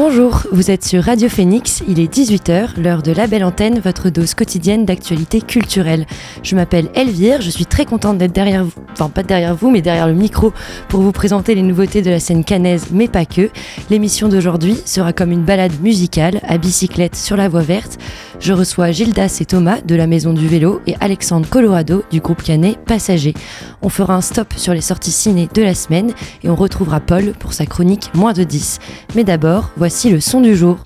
Bonjour, vous êtes sur Radio Phoenix, il est 18h, l'heure de la belle antenne, votre dose quotidienne d'actualité culturelle. Je m'appelle Elvire, je suis très contente d'être derrière vous, enfin pas derrière vous, mais derrière le micro pour vous présenter les nouveautés de la scène canaise, mais pas que. L'émission d'aujourd'hui sera comme une balade musicale à bicyclette sur la voie verte. Je reçois Gildas et Thomas de la Maison du Vélo et Alexandre Colorado du groupe canet Passager. On fera un stop sur les sorties ciné de la semaine et on retrouvera Paul pour sa chronique moins de 10. Mais d'abord, voici le son du jour.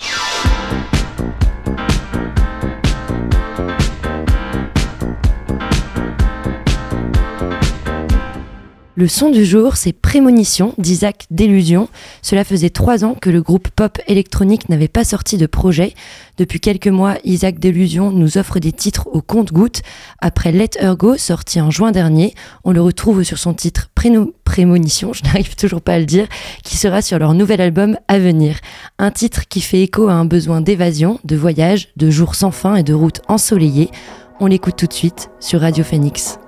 Le son du jour, c'est Prémonition d'Isaac Délusion. Cela faisait trois ans que le groupe pop électronique n'avait pas sorti de projet. Depuis quelques mois, Isaac Délusion nous offre des titres au compte-gouttes. Après Let Her Go, sorti en juin dernier, on le retrouve sur son titre Prémonition, je n'arrive toujours pas à le dire, qui sera sur leur nouvel album à venir. Un titre qui fait écho à un besoin d'évasion, de voyage, de jours sans fin et de routes ensoleillées. On l'écoute tout de suite sur Radio Phoenix.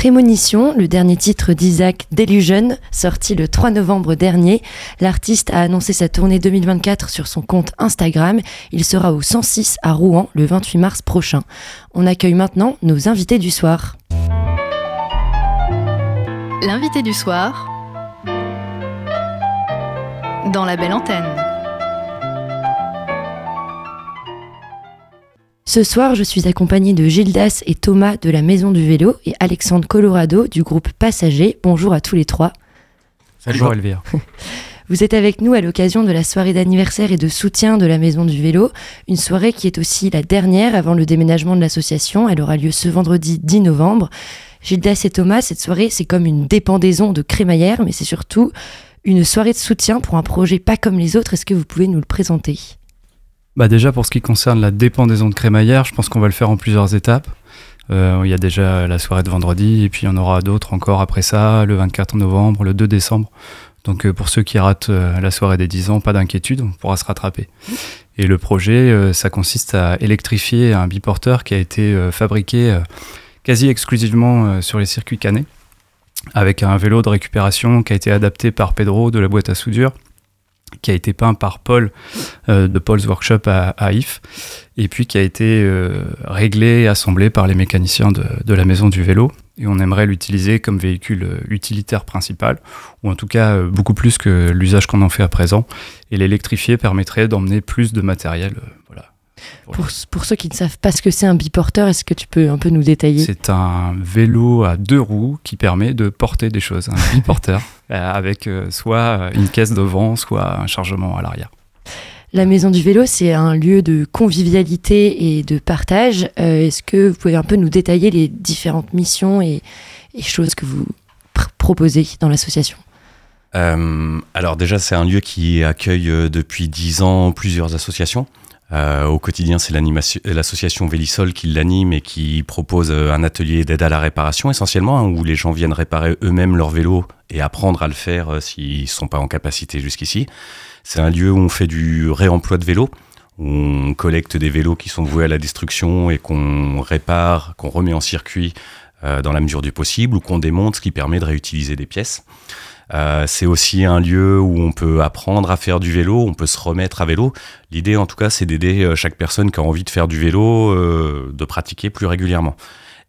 Prémonition, le dernier titre d'Isaac Delusion, sorti le 3 novembre dernier. L'artiste a annoncé sa tournée 2024 sur son compte Instagram. Il sera au 106 à Rouen le 28 mars prochain. On accueille maintenant nos invités du soir. L'invité du soir dans la belle antenne. Ce soir, je suis accompagnée de Gildas et Thomas de la Maison du Vélo et Alexandre Colorado du groupe Passager. Bonjour à tous les trois. Bonjour Elvire. Vous êtes avec nous à l'occasion de la soirée d'anniversaire et de soutien de la Maison du Vélo, une soirée qui est aussi la dernière avant le déménagement de l'association. Elle aura lieu ce vendredi 10 novembre. Gildas et Thomas, cette soirée, c'est comme une dépendaison de crémaillère, mais c'est surtout une soirée de soutien pour un projet pas comme les autres. Est-ce que vous pouvez nous le présenter? Bah Déjà, pour ce qui concerne la dépendaison de crémaillère, je pense qu'on va le faire en plusieurs étapes. Euh, il y a déjà la soirée de vendredi, et puis il y en aura d'autres encore après ça, le 24 novembre, le 2 décembre. Donc euh, pour ceux qui ratent euh, la soirée des 10 ans, pas d'inquiétude, on pourra se rattraper. Et le projet, ça consiste à électrifier un biporteur qui a été fabriqué quasi exclusivement sur les circuits canets avec un vélo de récupération qui a été adapté par Pedro de la boîte à soudure, qui a été peint par Paul euh, de Paul's Workshop à, If, et puis qui a été euh, réglé et assemblé par les mécaniciens de, la maison du vélo. Et on aimerait l'utiliser comme véhicule euh, utilitaire principal, ou en tout cas beaucoup plus que l'usage qu'on en fait à présent. Et l'électrifier permettrait d'emmener plus de matériel. voilà, pour, ceux qui ne savent pas ce que c'est un biporteur, est-ce que tu peux un peu nous détailler? C'est un vélo à deux roues qui permet de porter des choses, un biporteur, euh, avec euh, soit une caisse devant, soit un chargement à l'arrière. La Maison du Vélo, c'est un lieu de convivialité et de partage. Euh, est-ce que vous pouvez un peu nous détailler les différentes missions et, choses que vous proposez dans l'association? Alors déjà, c'est un lieu qui accueille depuis dix ans plusieurs associations. Euh, au quotidien, c'est l'association Vélisol qui l'anime et qui propose euh, un atelier d'aide à la réparation essentiellement, hein, où les gens viennent réparer eux-mêmes leur vélo et apprendre à le faire euh, s'ils ne sont pas en capacité jusqu'ici. C'est un lieu où on fait du réemploi de vélos, où on collecte des vélos qui sont voués à la destruction et qu'on répare, qu'on remet en circuit dans la mesure du possible, ou qu'on démonte, ce qui permet de réutiliser des pièces. Euh, c'est aussi un lieu où on peut apprendre à faire du vélo, on peut se remettre à vélo. L'idée, en tout cas, c'est d'aider euh, chaque personne qui a envie de faire du vélo, euh, de pratiquer plus régulièrement.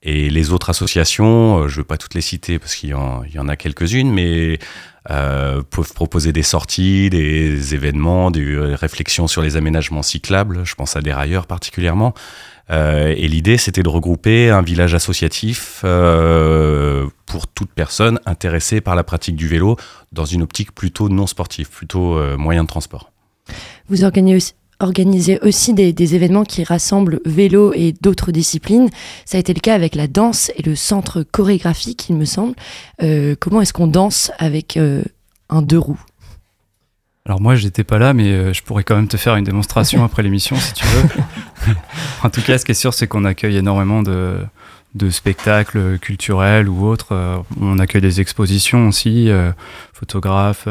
Et les autres associations, je ne veux pas toutes les citer parce qu'il y, en a quelques-unes, mais peuvent proposer des sorties, des événements, des réflexions sur les aménagements cyclables. Je pense à des railleurs particulièrement. Euh, et l'idée, c'était de regrouper un village associatif euh, pour toute personne intéressée par la pratique du vélo dans une optique plutôt non sportive, plutôt euh, moyen de transport. Vous organisez aussi des, événements qui rassemblent vélo et d'autres disciplines. Ça a été le cas avec la danse et le centre chorégraphique, il me semble. comment est-ce qu'on danse avec un deux roues? Alors moi, j'étais pas là, mais je pourrais quand même te faire une démonstration après l'émission si tu veux. en tout cas, ce qui est sûr, c'est qu'on accueille énormément de, spectacles culturels ou autres. Euh, on accueille des expositions aussi, euh, photographes,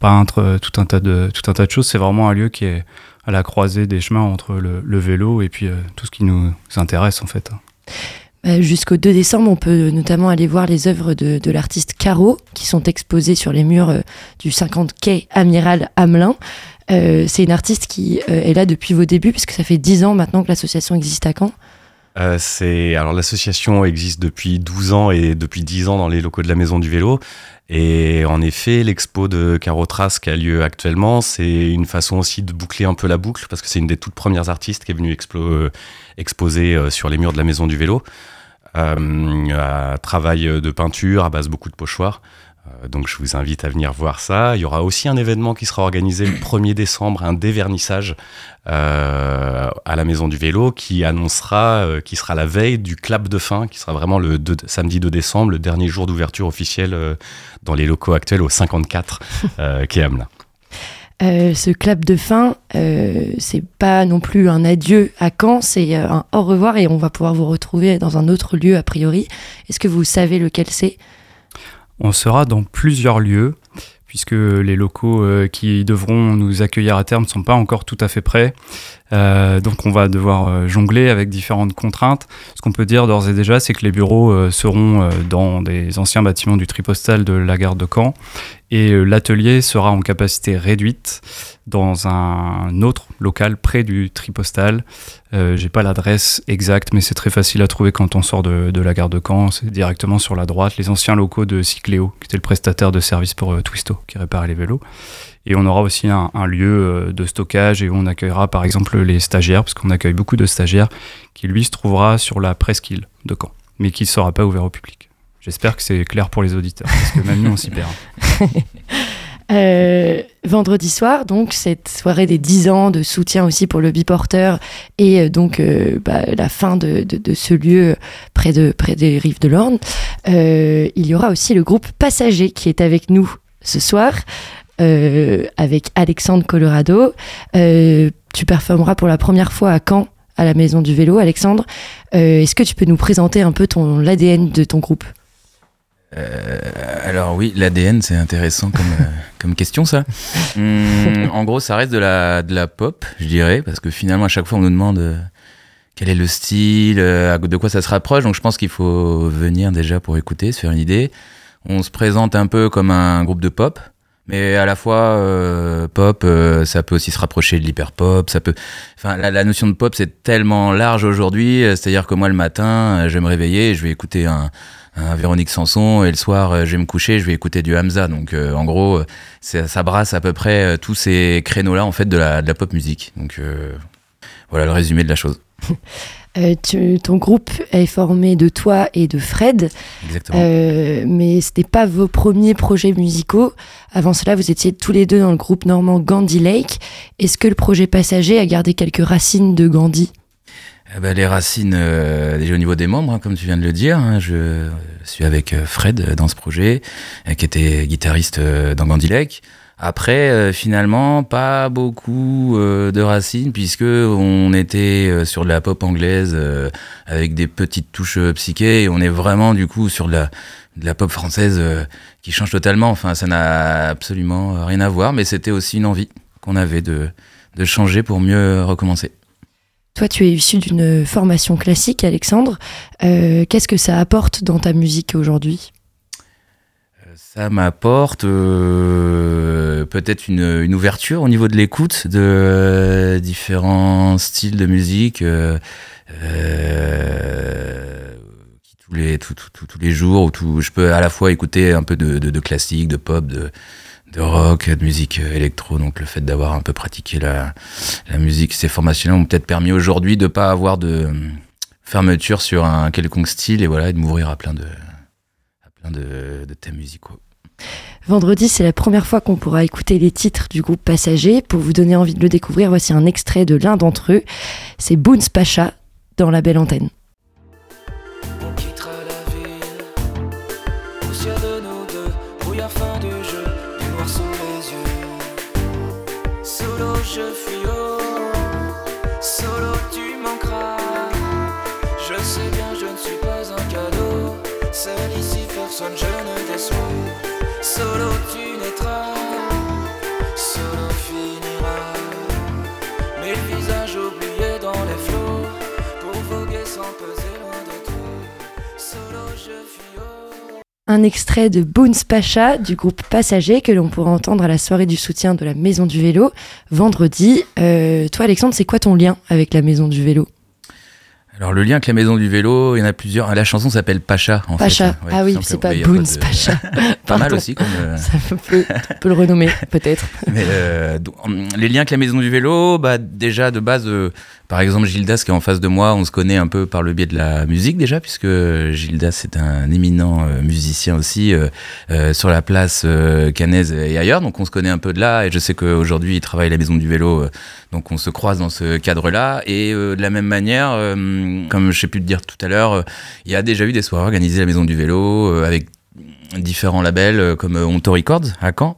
peintres, tout un tas de tout un tas de choses. C'est vraiment un lieu qui est à la croisée des chemins entre le, vélo et puis tout ce qui nous intéresse en fait. Euh, jusqu'au 2 décembre, on peut notamment aller voir les œuvres de, l'artiste Caro qui sont exposées sur les murs euh, du 50 quai Amiral Hamelin. Euh, c'est une artiste qui est là depuis vos débuts, puisque ça fait 10 ans maintenant que l'association existe à Caen. c'est alors l'association existe depuis 12 ans et depuis 10 ans dans les locaux de la Maison du Vélo. Et en effet, l'expo de Caro Trace qui a lieu actuellement, c'est une façon aussi de boucler un peu la boucle parce que c'est une des toutes premières artistes qui est venue exposer sur les murs de la Maison du Vélo. Euh, travail de peinture à base beaucoup de pochoirs. Euh, donc je vous invite à venir voir ça. Il y aura aussi un événement qui sera organisé le 1er décembre, un dévernissage euh, à la Maison du Vélo qui annoncera, qui sera la veille du clap de fin, qui sera vraiment le samedi 2 décembre, le dernier jour d'ouverture officielle dans les locaux actuels au 54 qui. Euh, ce clap de fin, euh, c'est pas non plus un adieu à Caen, c'est euh, un au revoir et on va pouvoir vous retrouver dans un autre lieu a priori. Est-ce que vous savez lequel c'est? On sera dans plusieurs lieux puisque les locaux qui devront nous accueillir à terme ne sont pas encore tout à fait prêts. Euh, donc on va devoir euh, jongler avec différentes contraintes. Ce qu'on peut dire d'ores et déjà, c'est que les bureaux euh, seront dans des anciens bâtiments du tripostal de la gare de Caen et l'atelier sera en capacité réduite dans un autre local près du tripostal. J'ai pas l'adresse exacte, mais c'est très facile à trouver quand on sort de, de la gare de Caen. C'est directement sur la droite, les anciens locaux de Cycléo, qui était le prestataire de service pour Twisto, qui réparait les vélos. Et on aura aussi un, lieu euh, de stockage et où on accueillera par exemple les stagiaires, parce qu'on accueille beaucoup de stagiaires, qui lui se trouvera sur la presqu'île de Caen, mais qui ne sera pas ouvert au public. J'espère que c'est clair pour les auditeurs, parce que même nous on s'y perd. Euh, vendredi soir, donc cette soirée des 10 ans de soutien aussi pour le biporteur et euh, donc bah, la fin de, ce lieu près, près des rives de l'Orne, il y aura aussi le groupe Passager qui est avec nous ce soir. Euh, avec Alexandre Colorado. Euh, tu performeras pour la première fois à Caen, à la Maison du Vélo, Alexandre. Euh, est-ce que tu peux nous présenter un peu ton l'ADN de ton groupe? Alors oui, l'ADN, c'est intéressant comme, question ça. Hum, en gros, ça reste de la, de la pop, je dirais, parce que finalement, à chaque fois, on nous demande quel est le style, de quoi ça se rapproche. Donc je pense qu'il faut venir déjà pour écouter, se faire une idée. On se présente un peu comme un groupe de pop, mais à la fois euh, pop euh, ça peut aussi se rapprocher de l'hyper pop ça peut enfin la, notion de pop c'est tellement large aujourd'hui euh, c'est à dire que moi le matin je vais me réveiller je vais écouter un, un Véronique Sanson et le soir je vais me coucher je vais écouter du Hamza. Donc en gros ça brasse à peu près tous ces créneaux là en fait de la, de la pop musique. Donc voilà le résumé de la chose Euh, ton groupe est formé de toi et de Fred. Exactement. Euh, mais ce n'était pas vos premiers projets musicaux. Avant cela, vous étiez tous les deux dans le groupe normand Gandhi Lake. Est-ce que le projet Passager a gardé quelques racines de Gandhi? Eh ben, Les racines, euh, déjà au niveau des membres, hein, comme tu viens de le dire. Hein, je suis avec Fred dans ce projet, qui était guitariste dans Gandhi Lake. Après, euh, finalement, pas beaucoup euh, de racines puisque on était euh, sur de la pop anglaise avec des petites touches psyché et on est vraiment du coup sur de la, pop française qui change totalement. Enfin, ça n'a absolument rien à voir, mais c'était aussi une envie qu'on avait de changer pour mieux recommencer. Toi, tu es issu d'une formation classique, Alexandre. Qu'est-ce que ça apporte dans ta musique aujourd'hui? Ça m'apporte euh, peut-être une, ouverture au niveau de l'écoute de euh, différents styles de musique euh, qui tous les tous les jours où tout, je peux à la fois écouter un peu de, de, classique, de pop, de, de rock, de musique électro. Donc le fait d'avoir un peu pratiqué la, la musique, ces formations ont peut-être permis aujourd'hui de pas avoir de fermeture sur un quelconque style et voilà, de m'ouvrir à plein de de, thèmes. Vendredi, c'est la première fois qu'on pourra écouter les titres du groupe Passager. Pour vous donner envie de le découvrir, voici un extrait de l'un d'entre eux. C'est Boons Pacha dans la belle antenne. Un extrait de Boons Pacha du groupe Passager que l'on pourra entendre à la soirée du soutien de la Maison du Vélo vendredi. Euh, toi, Alexandre, c'est quoi ton lien avec la Maison du Vélo? Alors le lien avec la maison du vélo, il y en a plusieurs. La chanson s'appelle Pacha en Pacha. fait. ah oui, c'est pas Boons Pacha. pas mal aussi comme. Euh, Ça peut, peut le renommer peut-être. Mais euh, les liens avec la maison du vélo, bah déjà de base, euh, par exemple Gildas qui est en face de moi, on se connaît un peu par le biais de la musique déjà puisque Gildas est un éminent musicien aussi sur la place Canaise et ailleurs, donc on se connaît un peu de là. Et je sais qu'aujourd'hui il travaille à la maison du vélo, donc on se croise dans ce cadre-là. Et de la même manière comme je sais plus te dire tout à l'heure, euh, il y a déjà eu des soirées organisées à la Maison du Vélo euh, avec différents labels comme Onto Records à Caen.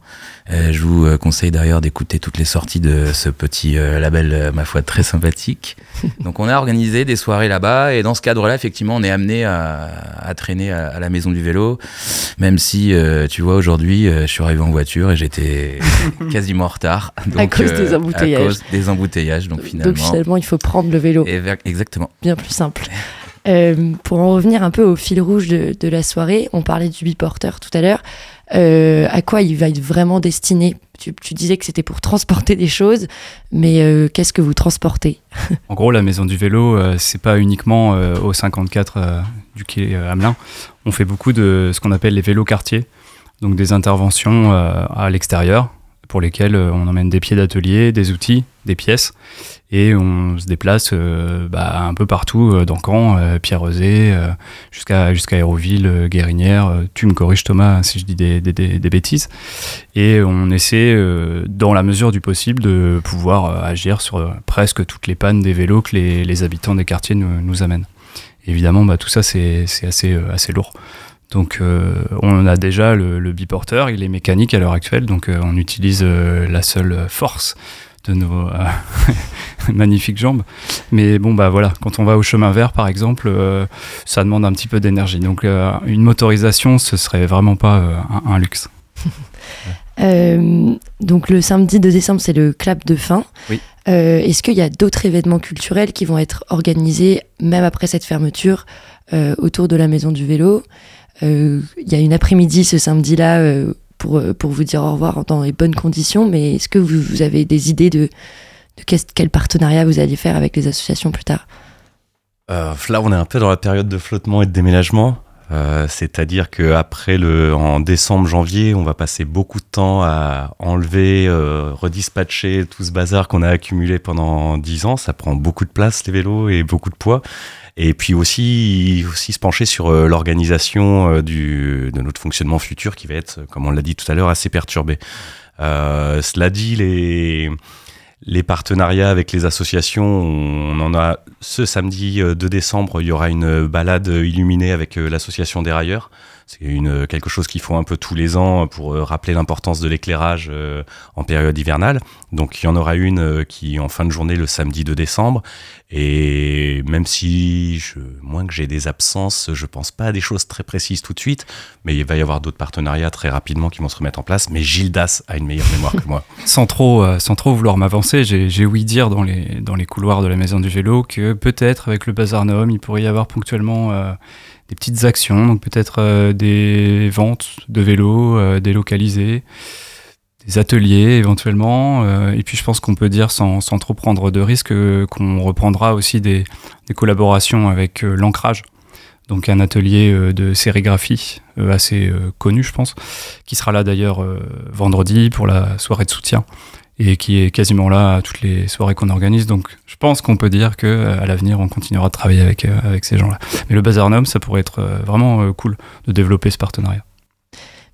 je vous conseille d'ailleurs d'écouter toutes les sorties de ce petit label, ma foi, très sympathique. Donc on a organisé des soirées là-bas et dans ce cadre-là, effectivement, on est amené à, traîner à, la maison du vélo, même si, tu vois, aujourd'hui, je suis arrivé en voiture et j'étais quasiment en retard. à cause des embouteillages. À cause des embouteillages, donc finalement. Donc finalement, il faut prendre le vélo. exactement. Bien plus simple. Euh, pour en revenir un peu au fil rouge de, la soirée, on parlait du biporteur tout à l'heure. Euh, à quoi il va être vraiment destiné? Tu, disais que c'était pour transporter des choses, mais euh, qu'est-ce que vous transportez? En gros, la maison du vélo, c'est pas uniquement au 54 du quai Hamelin. On fait beaucoup de ce qu'on appelle les vélos quartiers, donc des interventions à l'extérieur pour lesquelles on emmène des pieds d'atelier, des outils, des pièces et on se déplace euh, bah, un peu partout euh, dans Caen, euh, Pierre-Rosé, jusqu'à jusqu'à Aéroville, Guérinière. tu me corriges Thomas si je dis des, des, des, bêtises. Et on essaie, dans la mesure du possible, de pouvoir agir sur presque toutes les pannes des vélos que les, les habitants des quartiers nous, nous amènent. évidemment, bah, tout ça, c'est assez, assez lourd. Donc on a déjà le, le, biporteur, il est mécanique à l'heure actuelle, donc on utilise la seule force de nos euh, magnifiques jambes. Mais bon, bah voilà, quand on va au chemin vert, par exemple, euh, ça demande un petit peu d'énergie. Donc, euh, une motorisation, ce serait vraiment pas un, luxe. donc, le samedi 2 décembre, c'est le clap de fin. Oui. Est-ce qu'il y a d'autres événements culturels qui vont être organisés, même après cette fermeture, autour de la maison du vélo? Il y a une après-midi ce samedi-là pour, euh, pour vous dire au revoir dans les bonnes conditions, mais est-ce que vous, avez des idées de, de quel partenariat vous allez faire avec les associations plus tard? Euh, Là, on est un peu dans la période de flottement et de déménagement. Euh, c'est-à-dire qu'après le en décembre janvier on va passer beaucoup de temps à enlever redispatcher tout ce bazar qu'on a accumulé pendant 10 ans ça prend beaucoup de place les vélos et beaucoup de poids et puis aussi, aussi se pencher sur euh, l'organisation euh, du, de notre fonctionnement futur qui va être, comme on l'a dit tout à l'heure, assez perturbé. Euh, cela dit, les, les partenariats avec les associations, on en a ce samedi 2 décembre, il y aura une balade illuminée avec l'association des railleurs. C'est une, quelque chose qu'ils font un peu tous les ans pour rappeler l'importance de l'éclairage en période hivernale. Donc il y en aura une qui en fin de journée le samedi 2 décembre et même si, moins que j'ai des absences, je pense pas à des choses très précises tout de suite, mais il va y avoir d'autres partenariats très rapidement qui vont se remettre en place. Mais Gildas a une meilleure mémoire que moi. Sans trop, euh, sans trop vouloir m'avancer, j'ai ouï dire dans les, couloirs de la maison du vélo que peut-être avec le Bazar Noam, il pourrait y avoir ponctuellement euh, des petites actions, donc peut-être euh, des ventes de vélos délocalisés des ateliers éventuellement. Euh, et puis je pense qu'on peut dire sans, trop prendre de risques euh, qu'on reprendra aussi des, des collaborations avec euh, l'ancrage. Donc un atelier de sérigraphie assez connu je pense, qui sera là d'ailleurs vendredi pour la soirée de soutien et qui est quasiment là à toutes les soirées qu'on organise. Donc je pense qu'on peut dire que à l'avenir on continuera de travailler avec, avec ces gens-là. Mais le Bazar Nom, ça pourrait être vraiment cool de développer ce partenariat.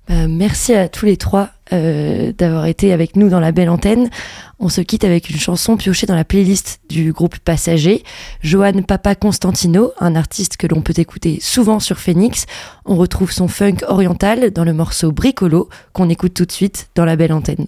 Bah, merci à tous les trois euh, d'avoir été avec nous dans la belle antenne. On se quitte avec une chanson piochée dans la playlist du groupe Passager. Johan Papa Constantino, un artiste que l'on peut écouter souvent sur Phoenix. On retrouve son funk oriental dans le morceau Bricolo qu'on écoute tout de suite dans la belle antenne.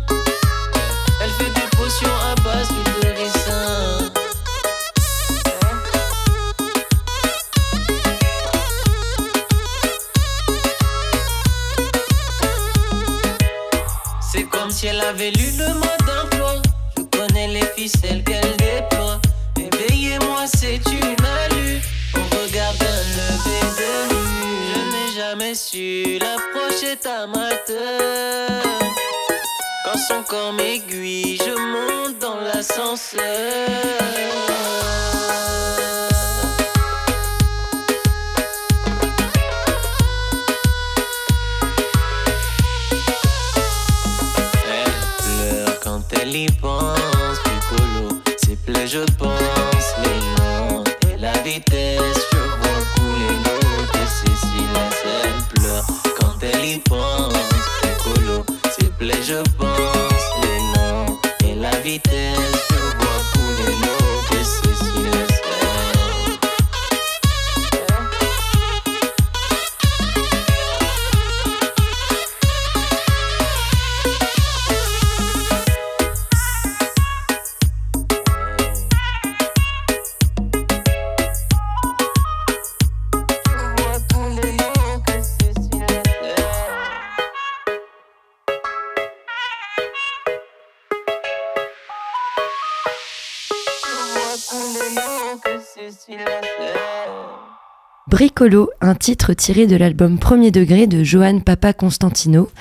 Bricolo, un titre tiré de l'album Premier degré de Johan Papa Constantino.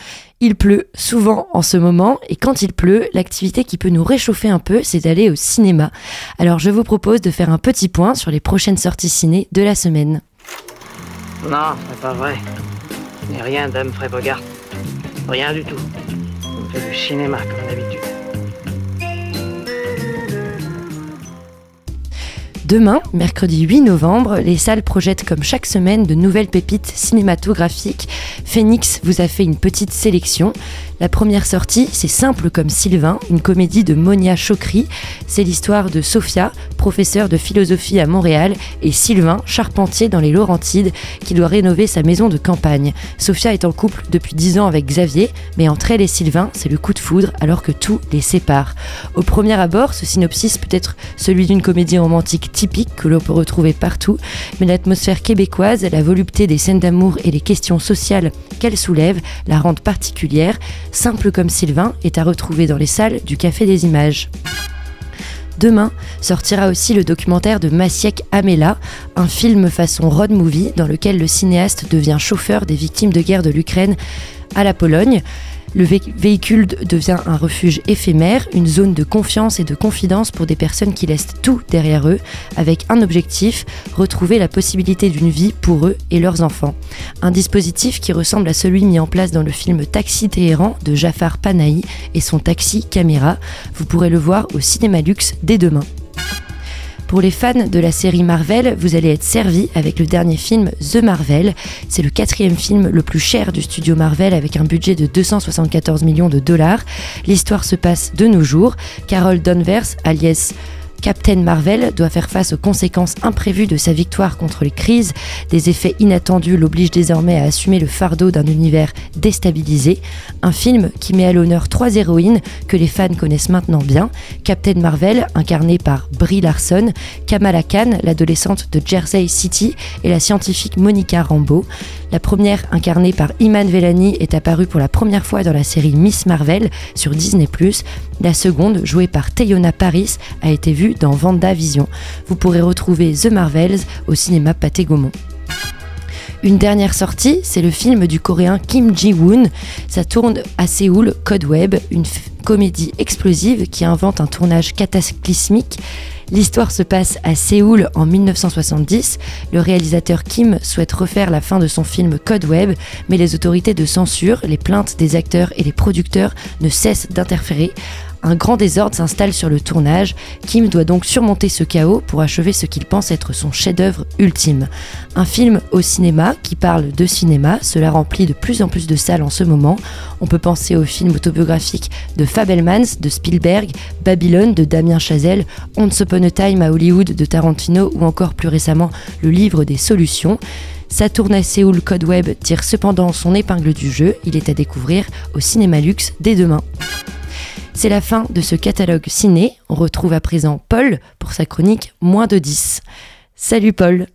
Il pleut souvent en ce moment et quand il pleut, l'activité qui peut nous réchauffer un peu, c'est d'aller au cinéma. Alors je vous propose de faire un petit point sur les prochaines sorties ciné de la semaine. Non, c'est pas vrai. N'ai rien d'Humphrey Bogart. Rien du tout. On fait du cinéma comme d'habitude. Demain, mercredi 8 novembre, les salles projettent comme chaque semaine de nouvelles pépites cinématographiques. Phoenix vous a fait une petite sélection. La première sortie, c'est Simple comme Sylvain, une comédie de Monia Chokri. C'est l'histoire de Sophia, professeure de philosophie à Montréal, et Sylvain, charpentier dans les Laurentides, qui doit rénover sa maison de campagne. Sophia est en couple depuis 10 ans avec Xavier, mais entre elle et Sylvain, c'est le coup de foudre alors que tout les sépare. Au premier abord, ce synopsis peut être celui d'une comédie romantique typique que l'on peut retrouver partout, mais l'atmosphère québécoise, la volupté des scènes d'amour et les questions sociales qu'elle soulève la rendent particulière. Simple comme Sylvain est à retrouver dans les salles du Café des Images. Demain sortira aussi le documentaire de Maciek Amela, un film façon road movie dans lequel le cinéaste devient chauffeur des victimes de guerre de l'Ukraine à la Pologne. Le vé- véhicule devient un refuge éphémère, une zone de confiance et de confidence pour des personnes qui laissent tout derrière eux, avec un objectif, retrouver la possibilité d'une vie pour eux et leurs enfants. Un dispositif qui ressemble à celui mis en place dans le film Taxi Téhéran de Jafar Panahi et son taxi caméra. Vous pourrez le voir au Cinéma Luxe dès demain. Pour les fans de la série Marvel, vous allez être servis avec le dernier film The Marvel. C'est le quatrième film le plus cher du studio Marvel avec un budget de 274 millions de dollars. L'histoire se passe de nos jours. Carol Danvers, alias Captain Marvel doit faire face aux conséquences imprévues de sa victoire contre les crises. Des effets inattendus l'obligent désormais à assumer le fardeau d'un univers déstabilisé. Un film qui met à l'honneur trois héroïnes que les fans connaissent maintenant bien. Captain Marvel, incarnée par Brie Larson, Kamala Khan, l'adolescente de Jersey City, et la scientifique Monica Rambeau. La première, incarnée par Iman Vellani, est apparue pour la première fois dans la série Miss Marvel sur Disney+. La seconde, jouée par Teyona Paris, a été vue dans WandaVision. Vous pourrez retrouver The Marvels au cinéma Pathé Gaumont. Une dernière sortie, c'est le film du coréen Kim Ji-woon. Ça tourne à Séoul, Code Web, une comédie explosive qui invente un tournage cataclysmique. L'histoire se passe à Séoul en 1970. Le réalisateur Kim souhaite refaire la fin de son film Code Web, mais les autorités de censure, les plaintes des acteurs et les producteurs ne cessent d'interférer. Un grand désordre s'installe sur le tournage. Kim doit donc surmonter ce chaos pour achever ce qu'il pense être son chef-d'œuvre ultime. Un film au cinéma qui parle de cinéma, cela remplit de plus en plus de salles en ce moment. On peut penser au film autobiographique de Fabelmans, de Spielberg, Babylone de Damien Chazelle, Once Upon a Time à Hollywood de Tarantino ou encore plus récemment le livre des solutions. Sa tourne à Séoul Code Web tire cependant son épingle du jeu. Il est à découvrir au Cinéma Luxe dès demain. C'est la fin de ce catalogue ciné. On retrouve à présent Paul pour sa chronique Moins de 10. Salut Paul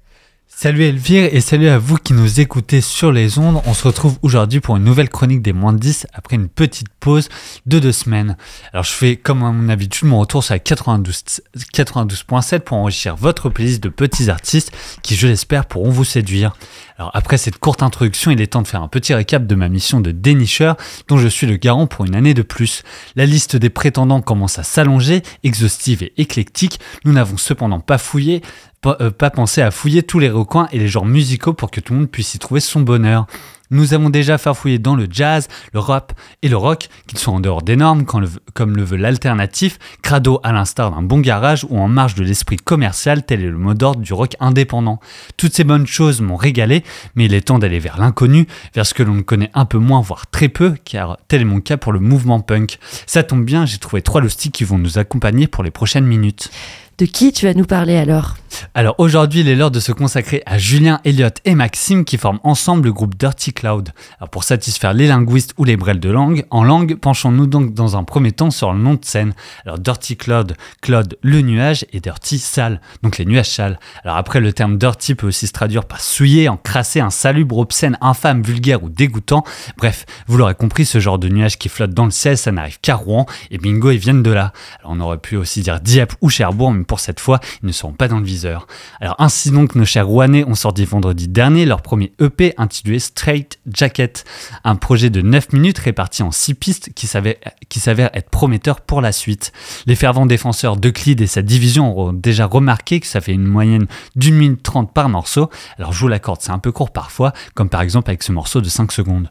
Salut Elvire et salut à vous qui nous écoutez sur les ondes. On se retrouve aujourd'hui pour une nouvelle chronique des moins de 10 après une petite pause de deux semaines. Alors je fais comme à mon habitude mon retour sur la 92 92.7 pour enrichir votre playlist de petits artistes qui je l'espère pourront vous séduire. Alors après cette courte introduction, il est temps de faire un petit récap de ma mission de dénicheur dont je suis le garant pour une année de plus. La liste des prétendants commence à s'allonger, exhaustive et éclectique. Nous n'avons cependant pas fouillé, pas, euh, pas pensé à fouiller tous les recoins et les genres musicaux pour que tout le monde puisse y trouver son bonheur. Nous avons déjà farfouillé dans le jazz, le rap et le rock, qu'ils soient en dehors des normes, comme le veut l'alternatif, crado à l'instar d'un bon garage ou en marge de l'esprit commercial, tel est le mot d'ordre du rock indépendant. Toutes ces bonnes choses m'ont régalé, mais il est temps d'aller vers l'inconnu, vers ce que l'on connaît un peu moins, voire très peu, car tel est mon cas pour le mouvement punk. Ça tombe bien, j'ai trouvé trois loustiques qui vont nous accompagner pour les prochaines minutes. De qui tu vas nous parler alors? Alors aujourd'hui, il est l'heure de se consacrer à Julien, Elliot et Maxime qui forment ensemble le groupe Dirty Cloud. Alors pour satisfaire les linguistes ou les brels de langue, en langue, penchons-nous donc dans un premier temps sur le nom de scène. Alors Dirty Cloud, Cloud le nuage et Dirty sale, donc les nuages sales. Alors après le terme dirty peut aussi se traduire par souillé, encrassé, insalubre, obscène, infâme, vulgaire ou dégoûtant. Bref, vous l'aurez compris, ce genre de nuages qui flottent dans le ciel, ça n'arrive qu'à Rouen et bingo, ils viennent de là. Alors on aurait pu aussi dire Dieppe ou Cherbourg, mais pour cette fois, ils ne seront pas dans le viseur. Alors ainsi donc, nos chers Rouennais ont sorti vendredi dernier leur premier EP intitulé Straight Jacket, un projet de 9 minutes réparti en 6 pistes qui s'avère, être prometteur pour la suite. Les fervents défenseurs d'Euclide et sa division auront déjà remarqué que ça fait une moyenne d'une minute trente par morceau. Alors je vous l'accorde, c'est un peu court parfois, comme par exemple avec ce morceau de 5 secondes.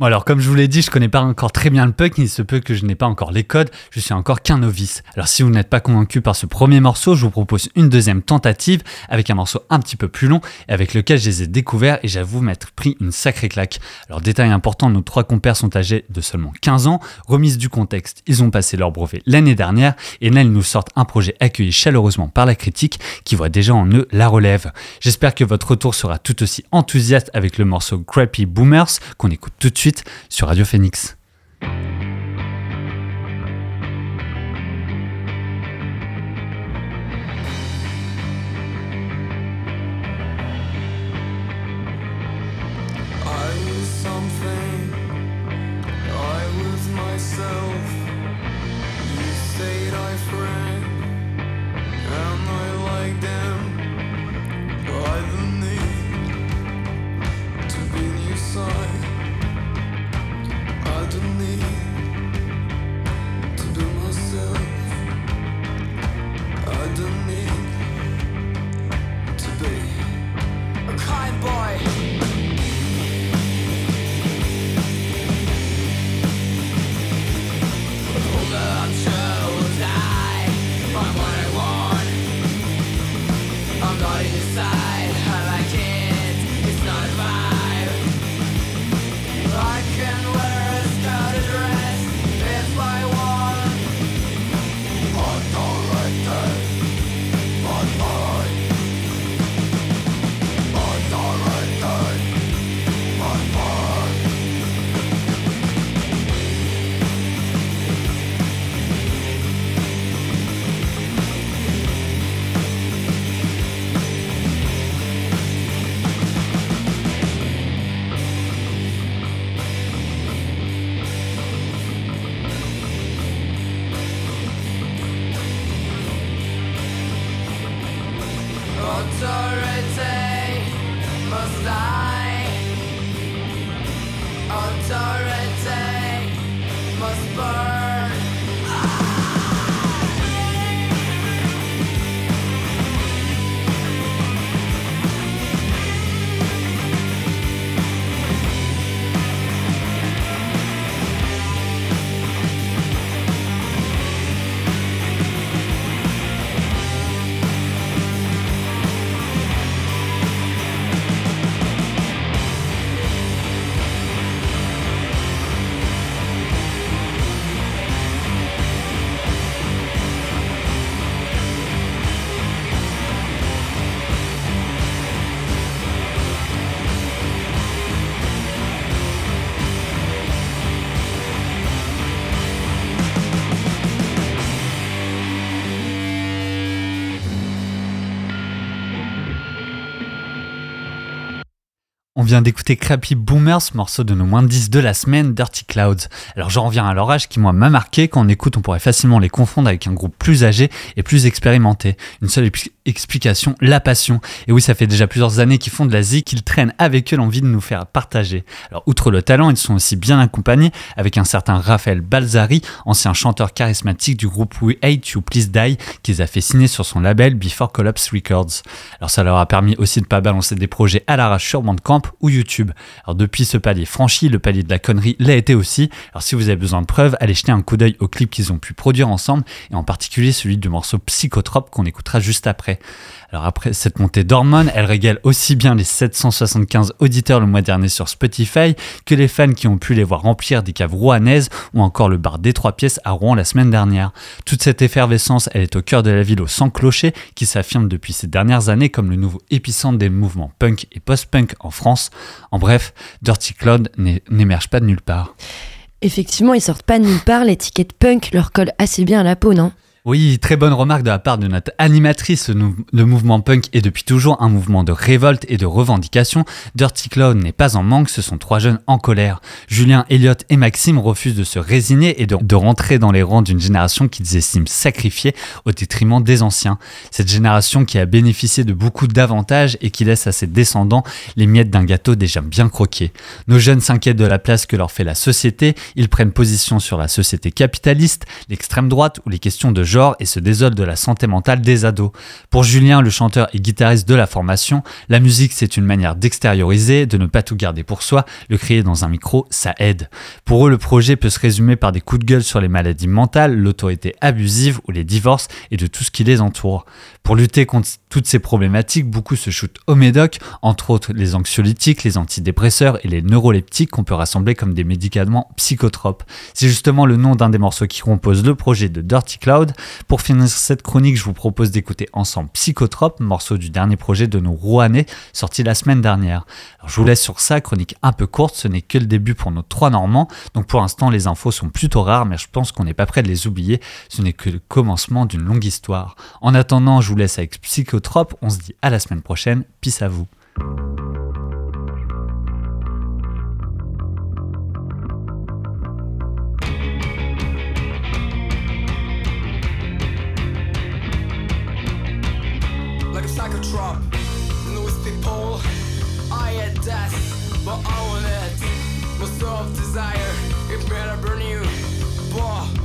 Bon alors comme je vous l'ai dit, je connais pas encore très bien le punk, il se peut que je n'ai pas encore les codes, je suis encore qu'un novice. Alors si vous n'êtes pas convaincu par ce premier morceau, je vous propose une deuxième tentative avec un morceau un petit peu plus long et avec lequel je les ai découverts et j'avoue m'être pris une sacrée claque. Alors détail important, nos trois compères sont âgés de seulement 15 ans, remise du contexte, ils ont passé leur brevet l'année dernière et là ils nous sortent un projet accueilli chaleureusement par la critique qui voit déjà en eux la relève. J'espère que votre retour sera tout aussi enthousiaste avec le morceau Crappy Boomers qu'on écoute tout de suite sur Radio Phoenix. Vient d'écouter Crappy Boomers, morceau de nos moins de 10 de la semaine, Dirty Clouds. Alors j'en reviens à leur âge qui moi m'a marqué, quand on écoute on pourrait facilement les confondre avec un groupe plus âgé et plus expérimenté. Une seule explication, la passion. Et oui, ça fait déjà plusieurs années qu'ils font de la zik, qu'ils traînent avec eux l'envie de nous faire partager. Alors outre le talent, ils sont aussi bien accompagnés avec un certain Raphaël Balzari, ancien chanteur charismatique du groupe We Hate You Please Die, qu'ils a fait signer sur son label Before Collapse Records. Alors ça leur a permis aussi de pas balancer des projets à l'arrache sur Bandcamp ou YouTube. Alors depuis ce palier franchi, le palier de la connerie l'a été aussi. Alors si vous avez besoin de preuves, allez jeter un coup d'œil aux clips qu'ils ont pu produire ensemble et en particulier celui du morceau Psychotrope qu'on écoutera juste après. Alors après cette montée d'hormones, elle régale aussi bien les 775 auditeurs le mois dernier sur Spotify que les fans qui ont pu les voir remplir des caves rouennaises ou encore le bar des trois pièces à Rouen la semaine dernière. Toute cette effervescence, elle est au cœur de la ville au sans clocher qui s'affirme depuis ces dernières années comme le nouveau épicentre des mouvements punk et post-punk en France. En bref, Dirty Cloud n'émerge pas de nulle part. Effectivement, ils sortent pas de nulle part, l'étiquette punk leur colle assez bien à la peau, non? Oui, très bonne remarque de la part de notre animatrice. Le mouvement punk est depuis toujours un mouvement de révolte et de revendication. Dirty Cloud n'est pas en manque, ce sont trois jeunes en colère. Julien, Elliot et Maxime refusent de se résigner et de, de rentrer dans les rangs d'une génération qu'ils estiment sacrifiée au détriment des anciens. Cette génération qui a bénéficié de beaucoup d'avantages et qui laisse à ses descendants les miettes d'un gâteau déjà bien croqué. Nos jeunes s'inquiètent de la place que leur fait la société, ils prennent position sur la société capitaliste, l'extrême droite ou les questions de genre et se désolent de la santé mentale des ados. Pour Julien, le chanteur et guitariste de la formation, la musique c'est une manière d'extérioriser, de ne pas tout garder pour soi, le crier dans un micro, ça aide. Pour eux, le projet peut se résumer par des coups de gueule sur les maladies mentales, l'autorité abusive ou les divorces et de tout ce qui les entoure. Pour lutter contre toutes ces problématiques, beaucoup se shootent au médoc, entre autres les anxiolytiques, les antidépresseurs et les neuroleptiques qu'on peut rassembler comme des médicaments psychotropes. C'est justement le nom d'un des morceaux qui compose le projet de Dirty Cloud. Pour finir cette chronique, je vous propose d'écouter ensemble Psychotrope, morceau du dernier projet de nos Rouennais, sorti la semaine dernière. Je vous laisse sur ça, chronique un peu courte, ce n'est que le début pour nos trois Normands, donc pour l'instant les infos sont plutôt rares, mais je pense qu'on n'est pas prêt de les oublier, ce n'est que le commencement d'une longue histoire. En attendant, je vous laisse avec Psychotrope, on se dit à la semaine prochaine, peace à vous. desire, it better burn you. Boring,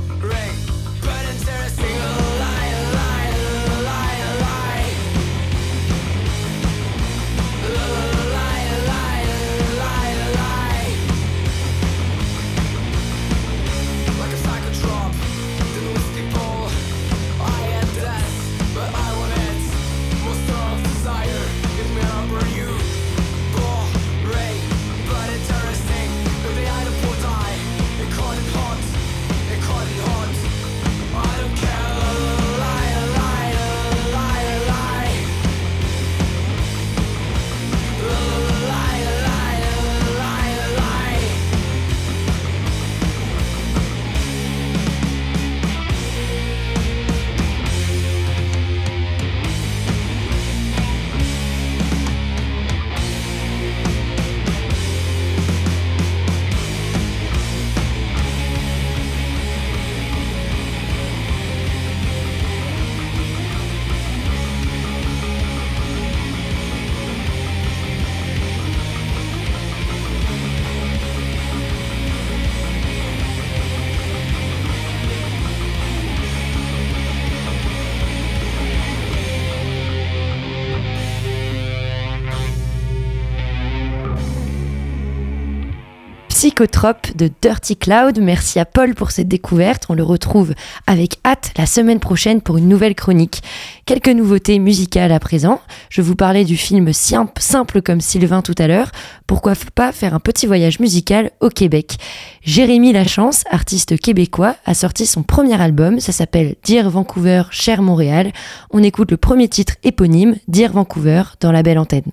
Psychotrope de Dirty Cloud. Merci à Paul pour cette découverte. On le retrouve avec hâte la semaine prochaine pour une nouvelle chronique. Quelques nouveautés musicales à présent. Je vous parlais du film Simple, comme Sylvain tout à l'heure. Pourquoi pas faire un petit voyage musical au Québec? Jérémy Lachance, artiste québécois, a sorti son premier album. Ça s'appelle Dire Vancouver, cher Montréal. On écoute le premier titre éponyme, Dire Vancouver, dans la belle antenne.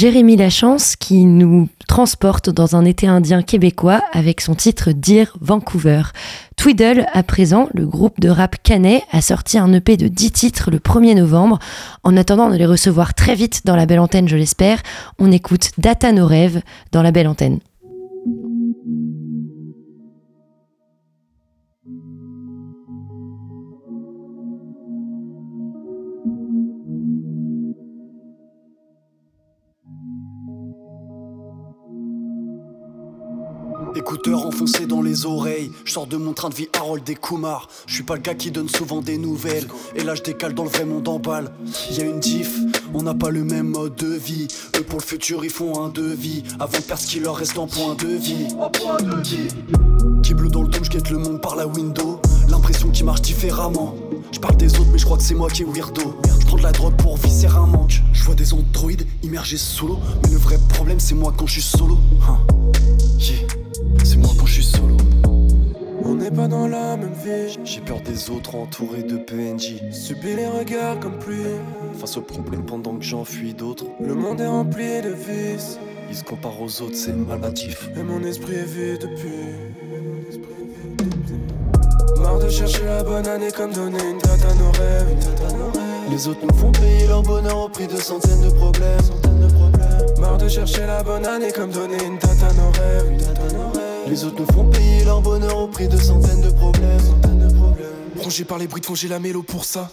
Jérémy Lachance qui nous transporte dans un été indien québécois avec son titre Dear Vancouver. Twiddle, à présent, le groupe de rap canet, a sorti un EP de 10 titres le 1er novembre. En attendant de les recevoir très vite dans la belle antenne, je l'espère, on écoute Data nos rêves dans la belle antenne. Écouteurs enfoncés dans les oreilles, je sors de mon train de vie Harold et Kumar. Je suis pas le gars qui donne souvent des nouvelles. Et là je décale dans le vrai monde en balle. Y a une diff, on n'a pas le même mode de vie. Eux pour le futur ils font un devis. Avant de perdre ce qui leur reste en point de vie. Qui bleu dans le dôme, je guette le monde par la window. L'impression qui marche différemment. Je parle des autres, mais je crois que c'est moi qui est weirdo. Je prends de la drogue pour visser un manque. Je vois des androïdes immergés solo. Mais le vrai problème, c'est moi quand je suis solo. Hein. Pas dans la même vie. J'ai peur des autres entourés de PNJ. Subis les regards comme pluie. Face aux problèmes pendant que j'enfuis d'autres. Le monde est rempli de vices. Ils se comparent aux autres, c'est maladif. Et mon esprit est vide depuis. Marre de chercher la bonne année comme donner une date à nos rêves. Une. Les autres nous font payer leur bonheur au prix de centaines de problèmes. Marre de chercher la bonne année comme donner une date. Une date à nos rêves. Les autres nous font payer leur bonheur au prix de centaines de problèmes. Rongé par les bruits de fond, j'ai la mélo pour ça.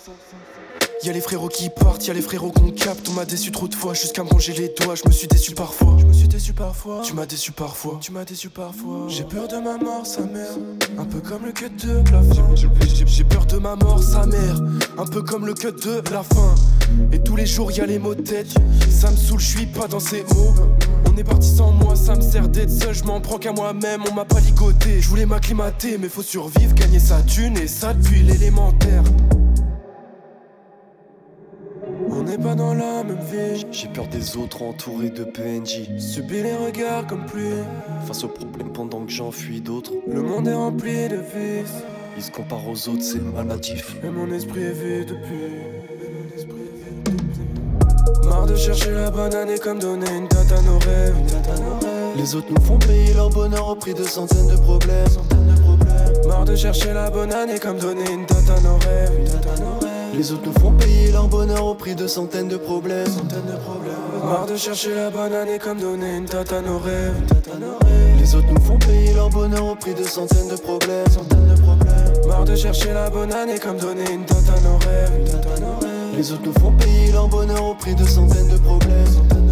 Y'a les frérots qui partent, y'a les frérots qu'on capte. On m'a déçu trop de fois jusqu'à me ronger les doigts. Je me suis déçu parfois. Je me suis déçu parfois. Tu m'as déçu parfois. Tu m'as déçu parfois. J'ai peur de ma mort, sa mère. Un peu comme le cut de la fin. J'ai- J'ai peur de ma mort, sa mère. Un peu comme le cut de la fin. Et tous les jours y'a les mots de tête. Ça me saoule, je suis pas dans ces mots. On est parti sans moi, ça me sert d'être seul. Je m'en prends qu'à moi-même, on m'a pas ligoté. Je voulais m'acclimater, mais faut survivre, gagner sa thune. Et ça depuis l'élémentaire. On n'est pas dans la même vie. J'ai peur des autres entourés de PNJ. Subis les regards comme pluie. Face aux problèmes pendant que j'enfuis d'autres. Le monde est rempli de vices. Ils se comparent aux autres, c'est maladif. Et mon esprit est vide depuis. Marre de chercher la bonne année comme donner une date à nos rêves. Les autres nous font payer leur bonheur au prix de centaines de problèmes. Marre de chercher la bonne année comme donner une date à nos rêves. Les autres nous font payer leur bonheur au prix de centaines de problèmes. Marre de chercher la bonne année comme donner. Une date à nos rêves. Les autres nous font payer leur bonheur au prix de centaines de problèmes. Marre de chercher la bonne année comme donner une date à nos rêves. Les autres nous font payer leur bonheur au prix de centaines de problèmes.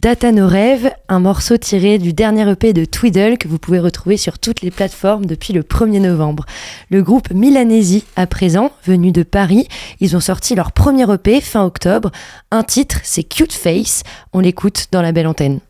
Data nos rêves, un morceau tiré du dernier EP de Twiddle que vous pouvez retrouver sur toutes les plateformes depuis le 1er novembre. Le groupe Milanesi, à présent, venu de Paris, ils ont sorti leur premier EP fin octobre. Un titre, c'est Cute Face. On l'écoute dans la belle antenne.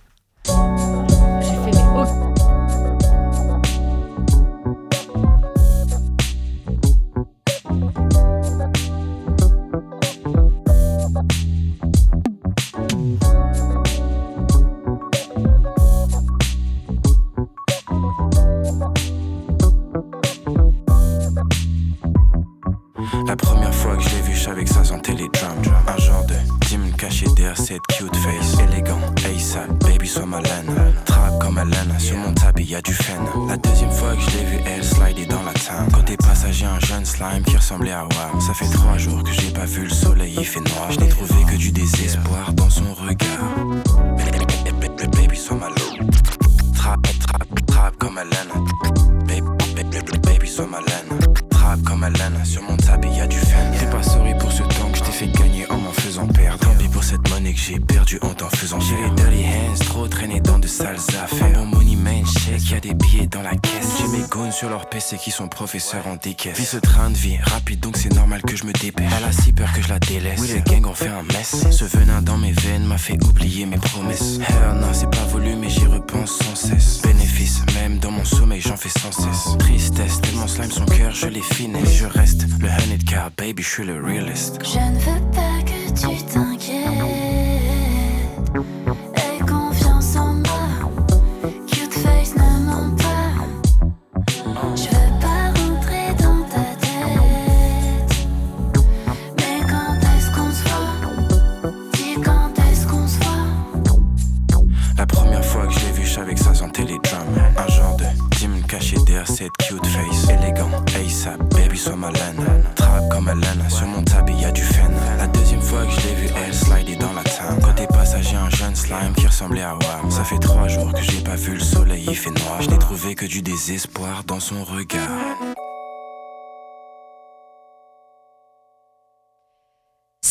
Drums. Un genre de team caché derrière cette cute face. Élégant, ASAP, baby, sois malène. Trap comme Hélène, sur mon tapis y a du fen. La deuxième fois que je l'ai vu, elle slidait dans la town. Côté passager, un jeune slime qui ressemblait à Wam. Ça fait trois jours que j'ai pas vu le soleil, il fait noir. Je n'ai trouvé que du désespoir dans son regard. Baby, sois malène. PC qui sont professeurs en décaisse. Vis ce train de vie rapide, donc c'est normal que je me dépêche. Elle a si peur que je la délaisse. Oui, les gangs ont fait un mess. Ce venin dans mes veines m'a fait oublier mes promesses. Hell non, c'est pas voulu, mais j'y repense sans cesse. Bénéfice, même dans mon sommeil, j'en fais sans cesse. Tristesse, tellement slime son cœur, je l'ai finé. Mais je reste le honey car, baby, je suis le realist. Je ne veux pas que tu t'inquiètes.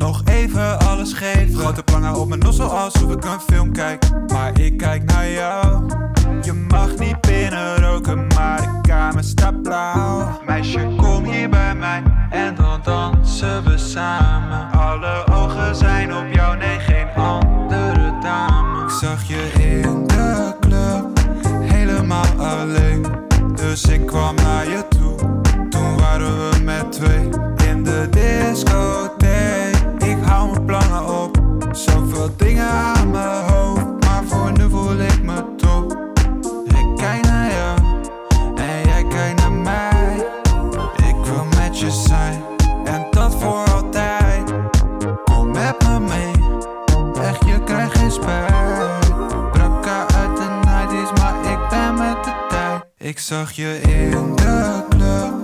Nog even alles geven Grote plangen op mijn nossel alsof ik een film kijk Maar ik kijk naar jou Je mag niet binnen roken, maar de kamer staat blauw Meisje, kom hier bij mij En dan dansen we samen Alle ogen zijn op jou, nee geen andere dame Ik zag je in de club helemaal alleen. Dus ik kwam naar je toe. Toen waren we met twee in de discotheek. Plannen op. Zoveel dingen aan mijn hoofd. Maar voor nu voel ik me top. Ik kijk naar jou en jij kijkt naar mij. Ik wil met je zijn en dat voor altijd. Kom met me mee, echt je krijgt geen spijt. Brakka uit de night is, maar ik ben met de tijd. Ik zag je in de club,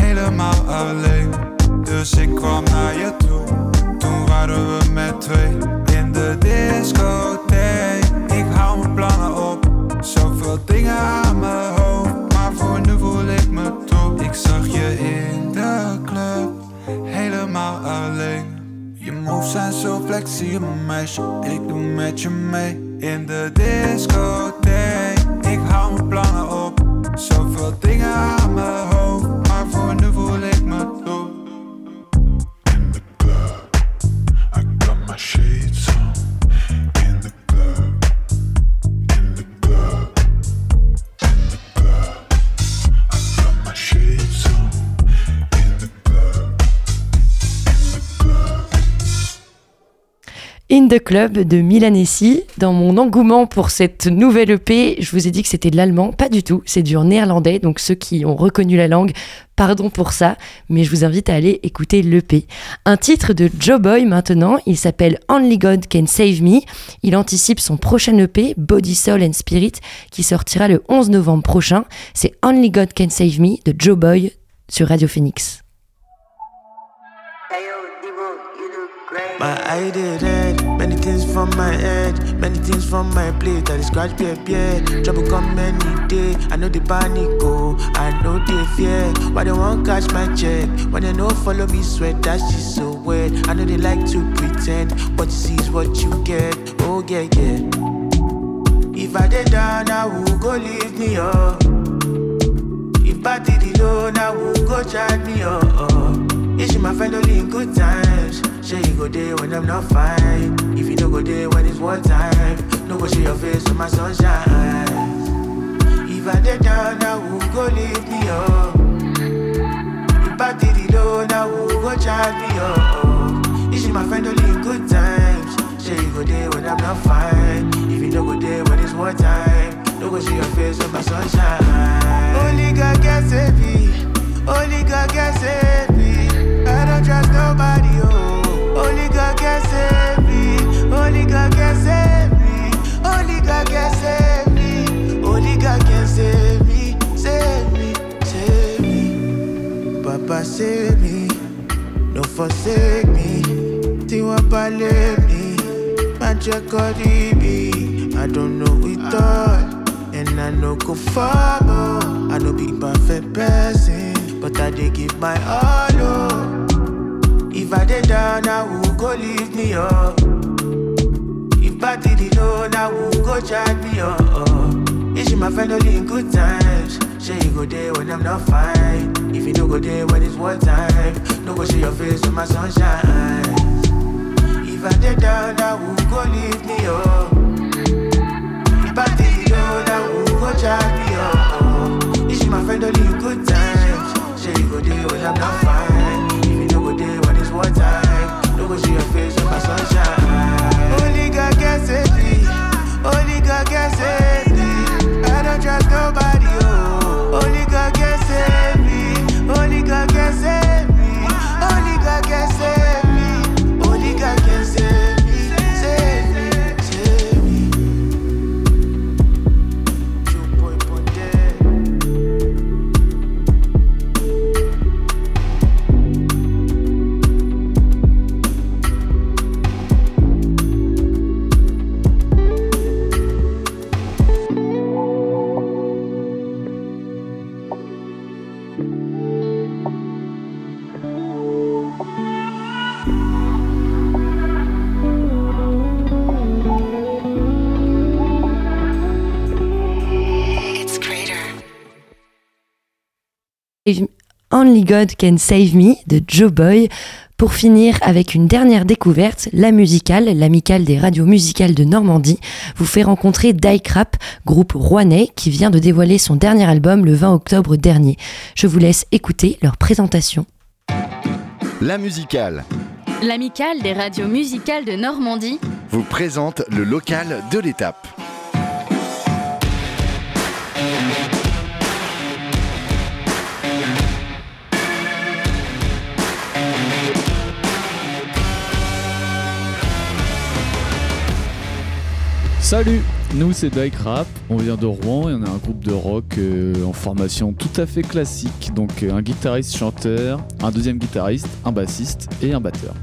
helemaal alleen. Dus ik kwam naar je toe. Waren we met twee in de discotheek. Ik hou mijn plannen op, zoveel dingen aan mijn hoofd. Maar voor nu voel ik me top. Ik zag je in de club, helemaal alleen. Je moves zijn zo flexibel, meisje. Ik doe met je mee in de discotheek. Ik hou mijn plannen op, zoveel dingen aan mijn. The Club de Milanesi. Dans mon engouement pour cette nouvelle EP, je vous ai dit que c'était de l'allemand. Pas du tout, c'est du néerlandais. Donc ceux qui ont reconnu la langue, pardon pour ça, mais je vous invite à aller écouter l'EP. Un titre de Joe Boy maintenant, il s'appelle Only God Can Save Me. Il anticipe son prochain EP, Body, Soul and Spirit, qui sortira le 11 novembre prochain. C'est Only God Can Save Me de Joe Boy sur Radio Phoenix. Many things from my head, many things from my plate. I scratch beer, beer. Trouble come any day. I know the panic go, I know they fear. Why they won't catch my check? When they no follow me sweat, that shit so wet. I know they like to pretend, what you see is what you get. Oh yeah, yeah. If I did down, I will go leave me up. If I did it low, I will go chat me up. Is she my friend only in good times? Say you go there when I'm not fine. If you don't go there when it's war time, no go see your face when my sunshine. If I did down, now will go lift me up. If I did it low, now will go chat me up. Is she my friend only in good times? Say you go there when I'm not fine. If you don't go there when it's war time, no go see your face when my sunshine. Only God can save me. Only God can save. I don't trust nobody, oh. Only God can save me. Only God can save me. Only God can save me. Only God can save me. Save me, save me. Papa save me. Don't forsake me. Think about me. Magic me. I don't know we thought. And I know go far. I know be perfect person. But I did give my all. Oh. If I did down, I will go leave me up. If I did it alone, I will go chat me up. Is she my friend only in good times? Say you go there when I'm not fine. If you don't go there when it's war time, no go see your face with my sunshine. If I did down, I will go leave me up. If I did it alone, I will go chat me up. Is she my friend only in good times? Say you go there when I'm not fine. Only God can save me. Only God can save me. I don't trust nobody. Oh, only God can save me. Only God can save me. Only God can save me. Only God Can Save Me de Joe Boy. Pour finir avec une dernière découverte, la musicale, l'amicale des radios musicales de Normandie, vous fait rencontrer Die Crap, groupe rouennais qui vient de dévoiler son dernier album le 20 octobre dernier. Je vous laisse écouter leur présentation. La musicale L'amicale des radios musicales de Normandie vous présente le local de l'étape. Salut, nous c'est Dyke Rap, on vient de Rouen et on est un groupe de rock euh, en formation tout à fait classique. Donc euh, un guitariste chanteur, un deuxième guitariste, un bassiste et un batteur.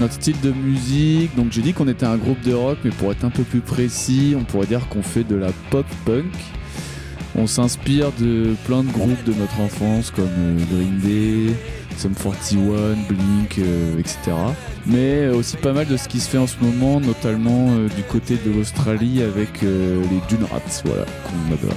Notre style de musique, donc j'ai dit qu'on était un groupe de rock, mais pour être un peu plus précis, on pourrait dire qu'on fait de la pop punk. On s'inspire de plein de groupes de notre enfance comme euh, Green Day, Sum 41, Blink, euh, etc. Mais aussi pas mal de ce qui se fait en ce moment, notamment euh, du côté de l'Australie avec euh, les Dune Rats, voilà, qu'on adore.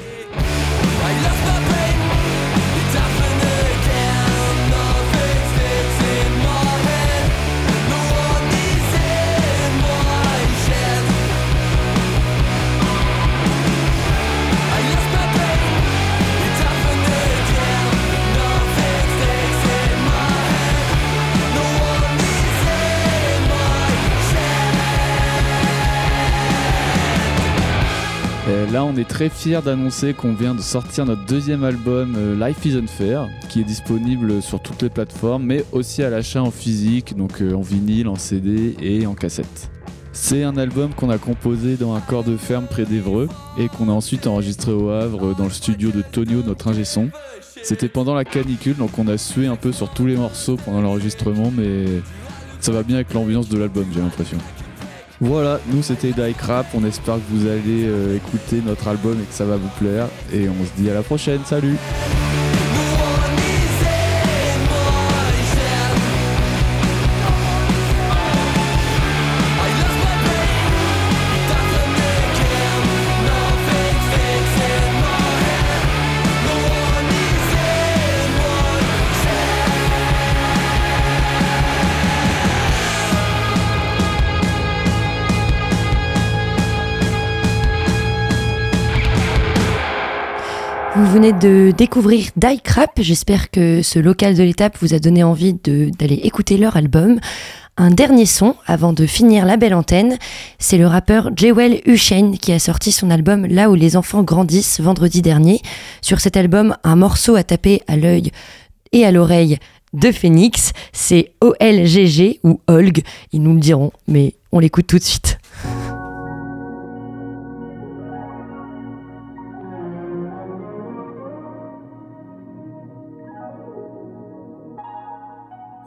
Très fiers d'annoncer qu'on vient de sortir notre deuxième album euh, Life is Unfair, qui est disponible sur toutes les plateformes, mais aussi à l'achat en physique, donc euh, en vinyle, en CD et en cassette. C'est un album qu'on a composé dans un corps de ferme près d'Evreux et qu'on a ensuite enregistré au Havre dans le studio de Tonio, notre ingé son. C'était pendant la canicule, donc on a sué un peu sur tous les morceaux pendant l'enregistrement, mais ça va bien avec l'ambiance de l'album, j'ai l'impression. Voilà, nous c'était Die Crap, on espère que vous allez euh, écouter notre album et que ça va vous plaire. Et on se dit à la prochaine, salut de découvrir Die Crap. J'espère que ce local de l'étape vous a donné envie d'aller écouter leur album. Un dernier son avant de finir la belle antenne, c'est le rappeur Jewel Hussein qui a sorti son album Là où les enfants grandissent vendredi dernier. Sur cet album, un morceau à taper à l'œil et à l'oreille de Phoenix, c'est OLGG ou Olg, ils nous le diront, mais on l'écoute tout de suite.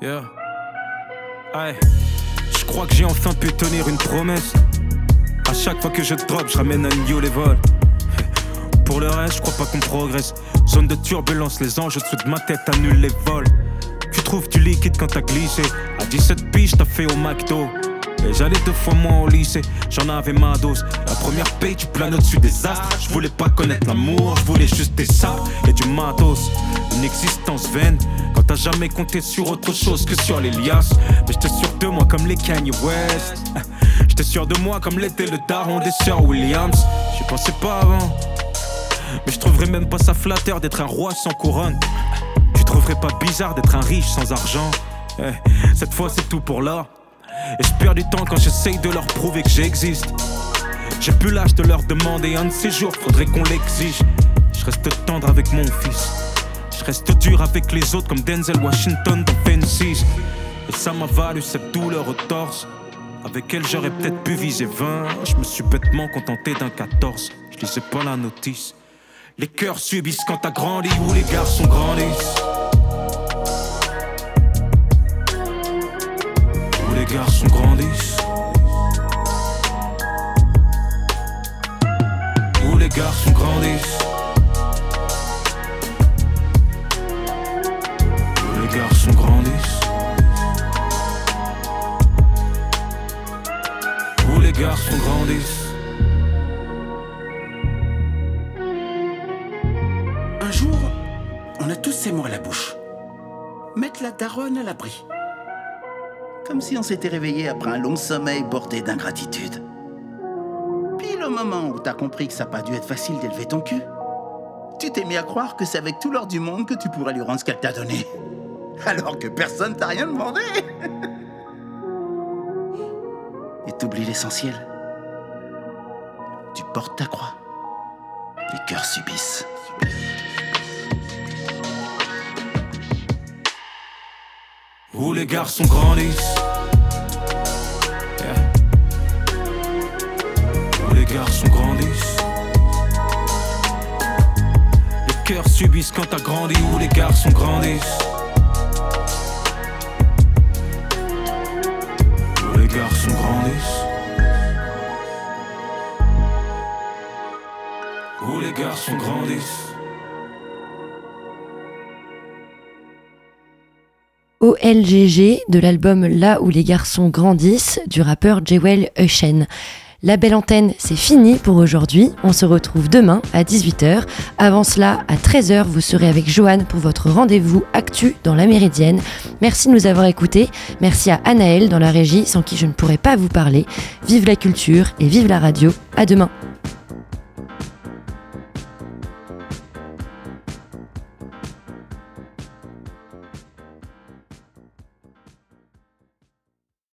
Yeah. Je crois que j'ai enfin pu tenir une promesse. À chaque fois que je drop, je ramène un new level. Pour le reste, je crois pas qu'on progresse. Zone de turbulence, les anges au-dessus de ma tête annulent les vols. Tu trouves du liquide quand t'as glissé. À 17 piges, t'as fait au McDo. Et j'allais deux fois moins au lycée, j'en avais ma dose. La première paye, tu planes au-dessus des astres. Je voulais pas connaître l'amour, je voulais juste des sables et du matos. Une existence vaine, jamais compté sur autre chose que sur les liasses. Mais j'étais sûr de moi comme les Kanye West. J'étais sûr de moi comme l'était le daron des sœurs Williams. J'y pensais pas avant. Mais je trouverais même pas ça flatteur d'être un roi sans couronne. Tu trouverais pas bizarre d'être un riche sans argent. Eh, cette fois c'est tout pour là. Et je perds du temps quand j'essaye de leur prouver que j'existe. J'ai plus l'âge de leur demander un de ces jours, faudrait qu'on l'exige. Je reste tendre avec mon fils. Reste dur avec les autres comme Denzel Washington dans Fences. Et ça m'a valu cette douleur au torse. Avec elle j'aurais peut-être pu viser 20. Je me suis bêtement contenté d'un 14. Je lisais pas la notice. Les cœurs subissent quand t'as grandi ou les garçons grandissent. Où les garçons grandissent. Où les garçons grandissent. Un jour, on a tous ces mots à la bouche. Mettre la daronne à l'abri. Comme si on s'était réveillé après un long sommeil bordé d'ingratitude. Puis le moment où t'as compris que ça n'a pas dû être facile d'élever ton cul, tu t'es mis à croire que c'est avec tout l'or du monde que tu pourrais lui rendre ce qu'elle t'a donné. Alors que personne t'a rien demandé. T'oublies l'essentiel. Tu portes ta croix. Les cœurs subissent. Où les garçons grandissent. Où les garçons grandissent. Les cœurs subissent quand t'as grandi. Où les garçons grandissent. Où. OLGG de l'album Là où les garçons grandissent du rappeur Jewel Eushen. La belle antenne, c'est fini pour aujourd'hui. On se retrouve demain à 18h. Avant cela, à 13h, vous serez avec Joanne pour votre rendez-vous actu dans la Méridienne. Merci de nous avoir écoutés. Merci à Anaël dans la régie, sans qui je ne pourrais pas vous parler. Vive la culture et vive la radio. À demain.